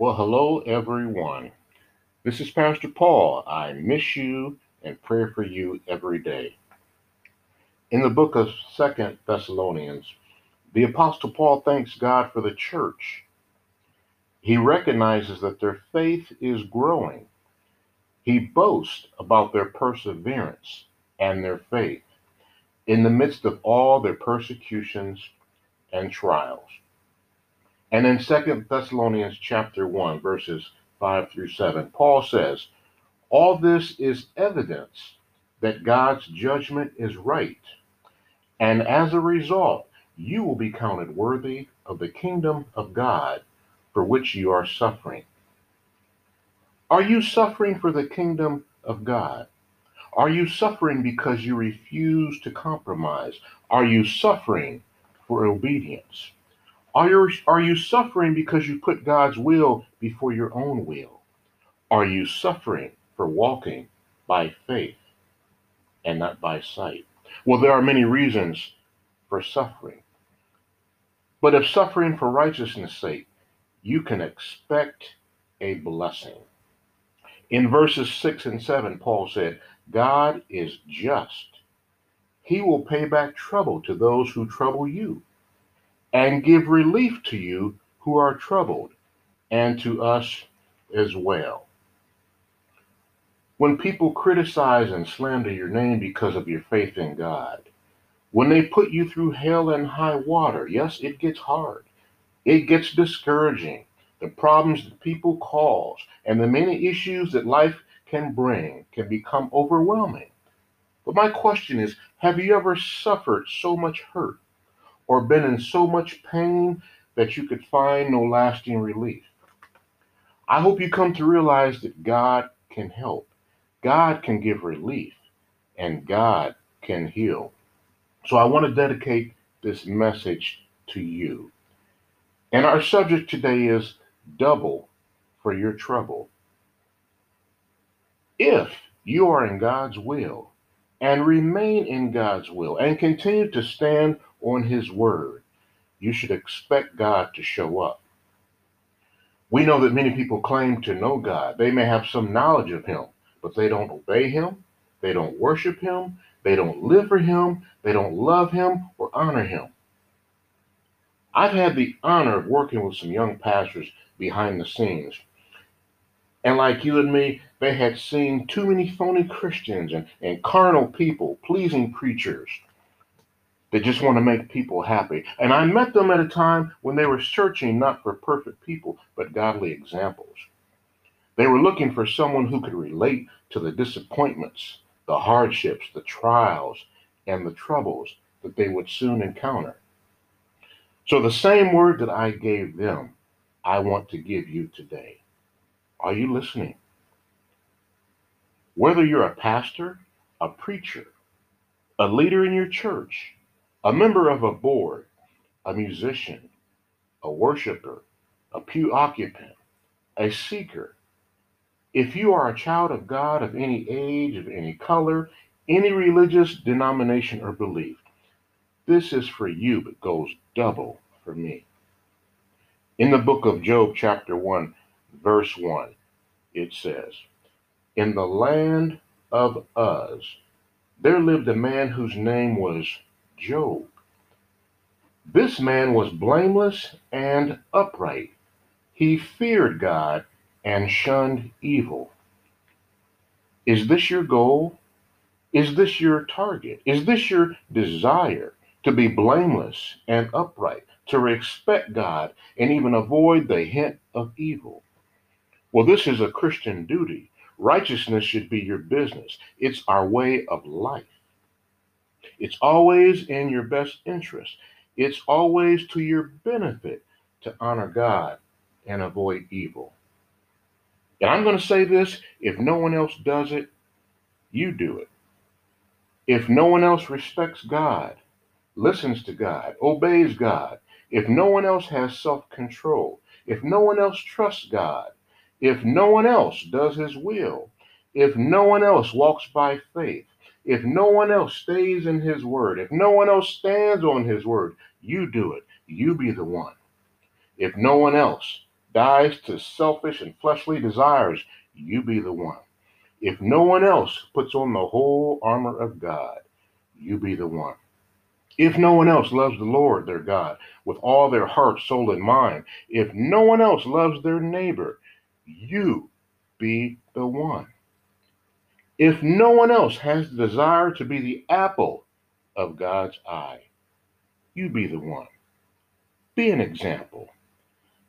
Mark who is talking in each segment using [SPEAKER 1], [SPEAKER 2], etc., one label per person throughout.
[SPEAKER 1] Well, hello, everyone. This is Pastor Paul. I miss you and pray for you every day. In the book of Second Thessalonians, the Apostle Paul thanks God for the church. He recognizes that their faith is growing. He boasts about their perseverance and their faith in the midst of all their persecutions and trials. And in Second Thessalonians chapter 1, verses 5 through 7, Paul says, All this is evidence that God's judgment is right. And as a result, you will be counted worthy of the kingdom of God for which you are suffering. Are you suffering for the kingdom of God? Are you suffering because you refuse to compromise? Are you suffering for obedience? Are you, are you suffering because you put God's will before your own will? Are you suffering for walking by faith and not by sight? Well, there are many reasons for suffering. But if suffering for righteousness' sake, you can expect a blessing. In verses 6 and 7, Paul said, God is just. He will pay back trouble to those who trouble you and give relief to you who are troubled, and to us as well. When people criticize and slander your name because of your faith in God, when they put you through hell and high water, yes, it gets hard. It gets discouraging. The problems that people cause and the many issues that life can bring can become overwhelming. But my question is have you ever suffered so much hurt or been in so much pain that you could find no lasting relief. I hope you come to realize that God can help, God can give relief, and God can heal. So I want to dedicate this message to you. And our subject today is double for your trouble. If you are in God's will and remain in God's will and continue to stand on His word, you should expect God to show up. We know that many people claim to know God. They may have some knowledge of Him, but they don't obey Him, they don't worship Him, they don't live for Him, they don't love Him or honor Him. I've had the honor of working with some young pastors behind the scenes. And like you and me, they had seen too many phony Christians and, and carnal people, pleasing preachers, they just want to make people happy. And I met them at a time when they were searching not for perfect people, but godly examples. They were looking for someone who could relate to the disappointments, the hardships, the trials, and the troubles that they would soon encounter. So, the same word that I gave them, I want to give you today. Are you listening? Whether you're a pastor, a preacher, a leader in your church, a member of a board, a musician, a worshiper, a pew occupant, a seeker. If you are a child of God of any age, of any color, any religious denomination or belief, this is for you, but goes double for me. In the book of Job, chapter 1, verse 1, it says, In the land of Uz, there lived a man whose name was Job. This man was blameless and upright. He feared God and shunned evil. Is this your goal? Is this your target? Is this your desire to be blameless and upright, to respect God and even avoid the hint of evil? Well, this is a Christian duty. Righteousness should be your business, it's our way of life. It's always in your best interest. It's always to your benefit to honor God and avoid evil. And I'm going to say this if no one else does it, you do it. If no one else respects God, listens to God, obeys God, if no one else has self control, if no one else trusts God, if no one else does his will, if no one else walks by faith, if no one else stays in his word, if no one else stands on his word, you do it. You be the one. If no one else dies to selfish and fleshly desires, you be the one. If no one else puts on the whole armor of God, you be the one. If no one else loves the Lord their God with all their heart, soul, and mind, if no one else loves their neighbor, you be the one. If no one else has the desire to be the apple of God's eye, you be the one. Be an example.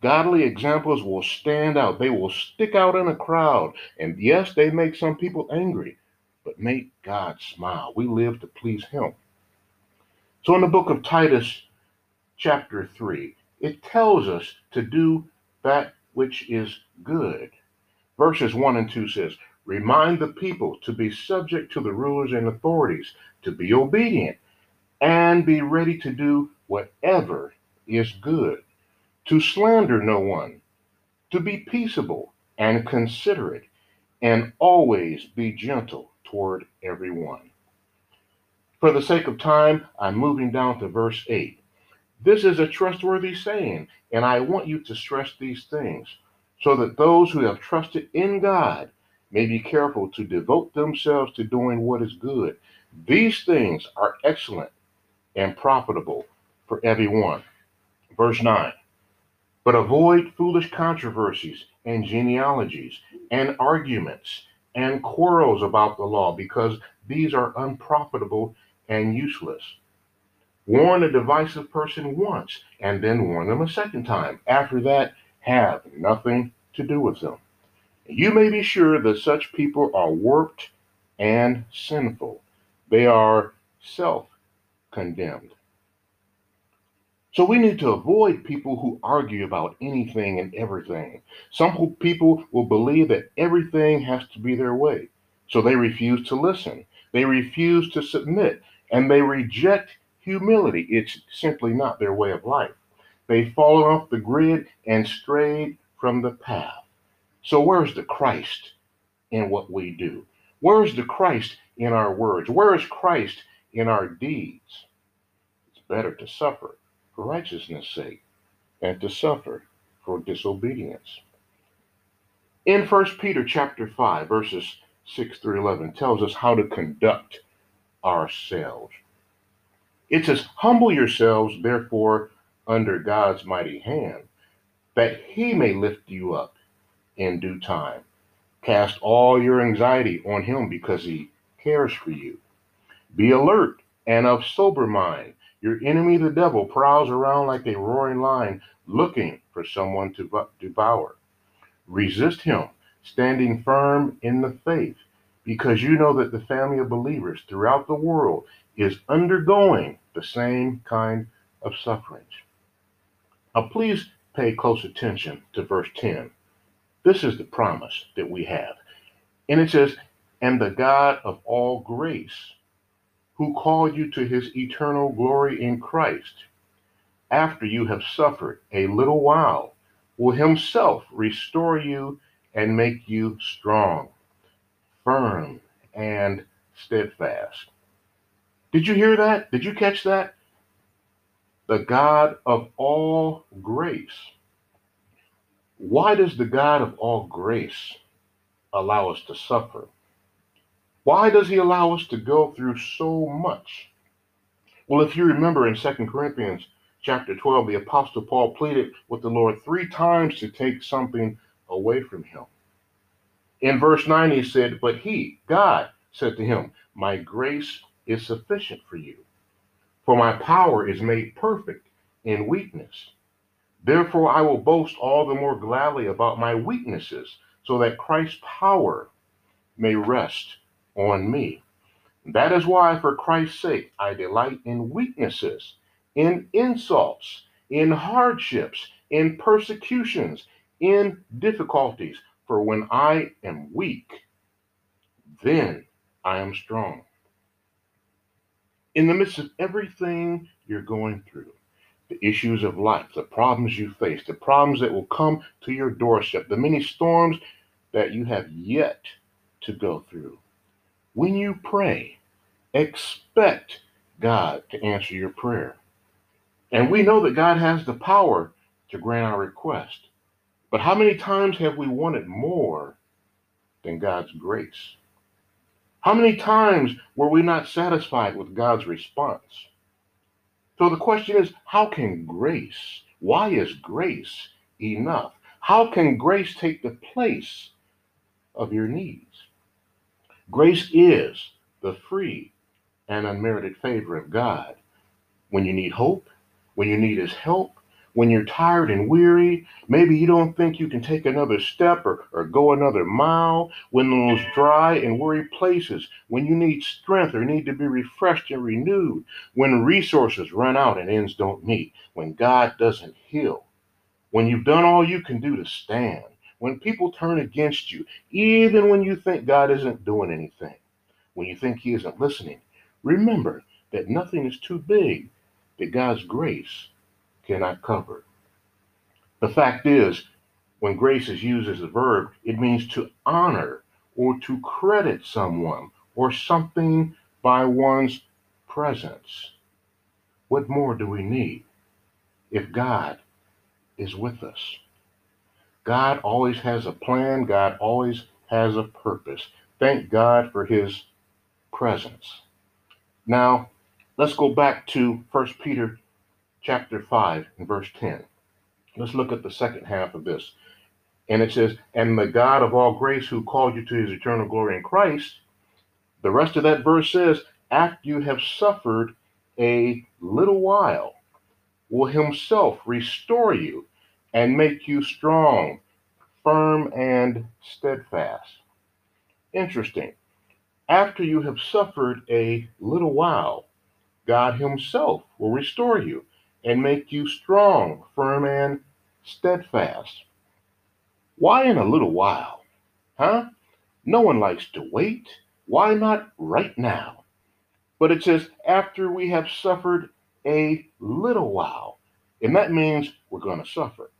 [SPEAKER 1] Godly examples will stand out. They will stick out in a crowd. And yes, they make some people angry, but make God smile. We live to please Him. So, in the book of Titus, chapter 3, it tells us to do that which is good. Verses 1 and 2 says, Remind the people to be subject to the rulers and authorities, to be obedient, and be ready to do whatever is good, to slander no one, to be peaceable and considerate, and always be gentle toward everyone. For the sake of time, I'm moving down to verse 8. This is a trustworthy saying, and I want you to stress these things, so that those who have trusted in God may be careful to devote themselves to doing what is good. These things are excellent and profitable for everyone. Verse 9. But avoid foolish controversies and genealogies and arguments and quarrels about the law, because these are unprofitable and useless. Warn a divisive person once, and then warn them a second time. After that, have nothing to do with them. You may be sure that such people are warped and sinful. They are self condemned. So we need to avoid people who argue about anything and everything. Some people will believe that everything has to be their way. So they refuse to listen. They refuse to submit and they reject humility. It's simply not their way of life. They've fallen off the grid and strayed from the path. So, where's the Christ in what we do? Where's the Christ in our words? Where is Christ in our deeds? It's better to suffer for righteousness' sake than to suffer for disobedience. In 1 Peter chapter 5, verses 6 through 11, tells us how to conduct ourselves. It says, Humble yourselves, therefore, under God's mighty hand, that he may lift you up in due time. Cast all your anxiety on him because he cares for you. Be alert and of sober mind. Your enemy, the devil, prowls around like a roaring lion looking for someone to devour. Resist him, standing firm in the faith because you know that the family of believers throughout the world is undergoing the same kind of sufferings. Now, please pay close attention to verse 10. This is the promise that we have. And it says, And the God of all grace, who called you to his eternal glory in Christ, after you have suffered a little while, will himself restore you and make you strong firm, and steadfast. Did you hear that? Did you catch that? The God of all grace. Why does the God of all grace allow us to suffer? Why does he allow us to go through so much? Well, if you remember in 2 Corinthians chapter 12, the apostle Paul pleaded with the Lord three times to take something away from him. In verse 9, he said, But he, God, said to him, My grace is sufficient for you, for my power is made perfect in weakness. Therefore, I will boast all the more gladly about my weaknesses, so that Christ's power may rest on me. That is why, for Christ's sake, I delight in weaknesses, in insults, in hardships, in persecutions, in difficulties for when I am weak, then I am strong. In the midst of everything you're going through, the issues of life, the problems you face, the problems that will come to your doorstep, the many storms that you have yet to go through. When you pray, expect God to answer your prayer. And we know that God has the power to grant our request. But how many times have we wanted more than God's grace? How many times were we not satisfied with God's response? So the question is how can grace, why is grace enough? How can grace take the place of your needs? Grace is the free and unmerited favor of God. When you need hope, when you need His help, when you're tired and weary, maybe you don't think you can take another step or, or go another mile, when those dry and weary places, when you need strength or need to be refreshed and renewed, when resources run out and ends don't meet, when God doesn't heal, when you've done all you can do to stand, when people turn against you, even when you think God isn't doing anything, when you think He isn't listening, remember that nothing is too big that God's grace cannot cover. The fact is, when grace is used as a verb, it means to honor or to credit someone or something by one's presence. What more do we need if God is with us? God always has a plan, God always has a purpose. Thank God for his presence. Now, let's go back to 1 Peter chapter 5 and verse 10. Let's look at the second half of this. And it says, And the God of all grace who called you to his eternal glory in Christ, the rest of that verse says, After you have suffered a little while, will himself restore you and make you strong, firm, and steadfast. Interesting. After you have suffered a little while, God Himself will restore you and make you strong, firm, and steadfast. Why in a little while? Huh? No one likes to wait. Why not right now? But it says, after we have suffered a little while. And that means we're going to suffer.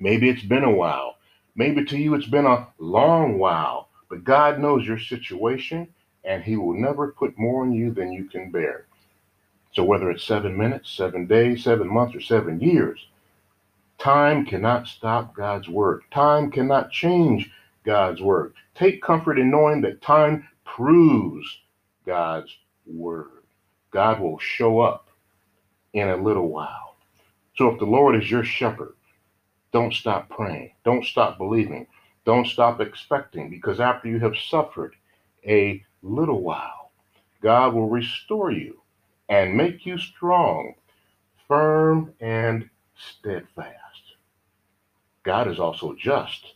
[SPEAKER 1] Maybe it's been a while. Maybe to you it's been a long while. But God knows your situation and He will never put more on you than you can bear. So whether it's seven minutes, seven days, seven months, or seven years, time cannot stop God's work. Time cannot change God's work. Take comfort in knowing that time proves God's word. God will show up in a little while. So if the Lord is your shepherd, don't stop praying. Don't stop believing. Don't stop expecting because after you have suffered a little while, God will restore you and make you strong, firm, and steadfast. God is also just.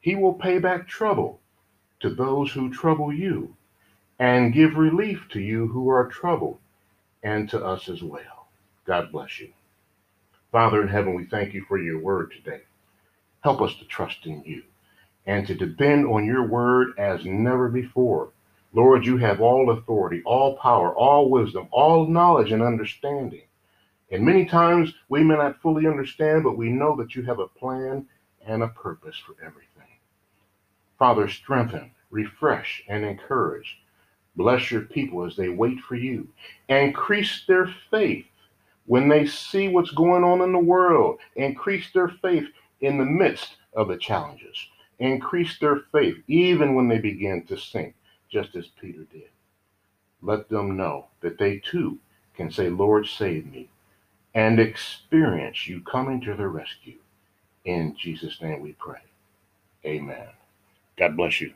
[SPEAKER 1] He will pay back trouble to those who trouble you and give relief to you who are troubled and to us as well. God bless you. Father in heaven, we thank you for your word today. Help us to trust in you and to depend on your word as never before. Lord, you have all authority, all power, all wisdom, all knowledge and understanding. And many times we may not fully understand, but we know that you have a plan and a purpose for everything. Father, strengthen, refresh, and encourage. Bless your people as they wait for you. Increase their faith when they see what's going on in the world. Increase their faith in the midst of the challenges. Increase their faith even when they begin to sink just as Peter did. Let them know that they too can say, Lord, save me, and experience you coming to their rescue. In Jesus' name we pray. Amen. God bless you.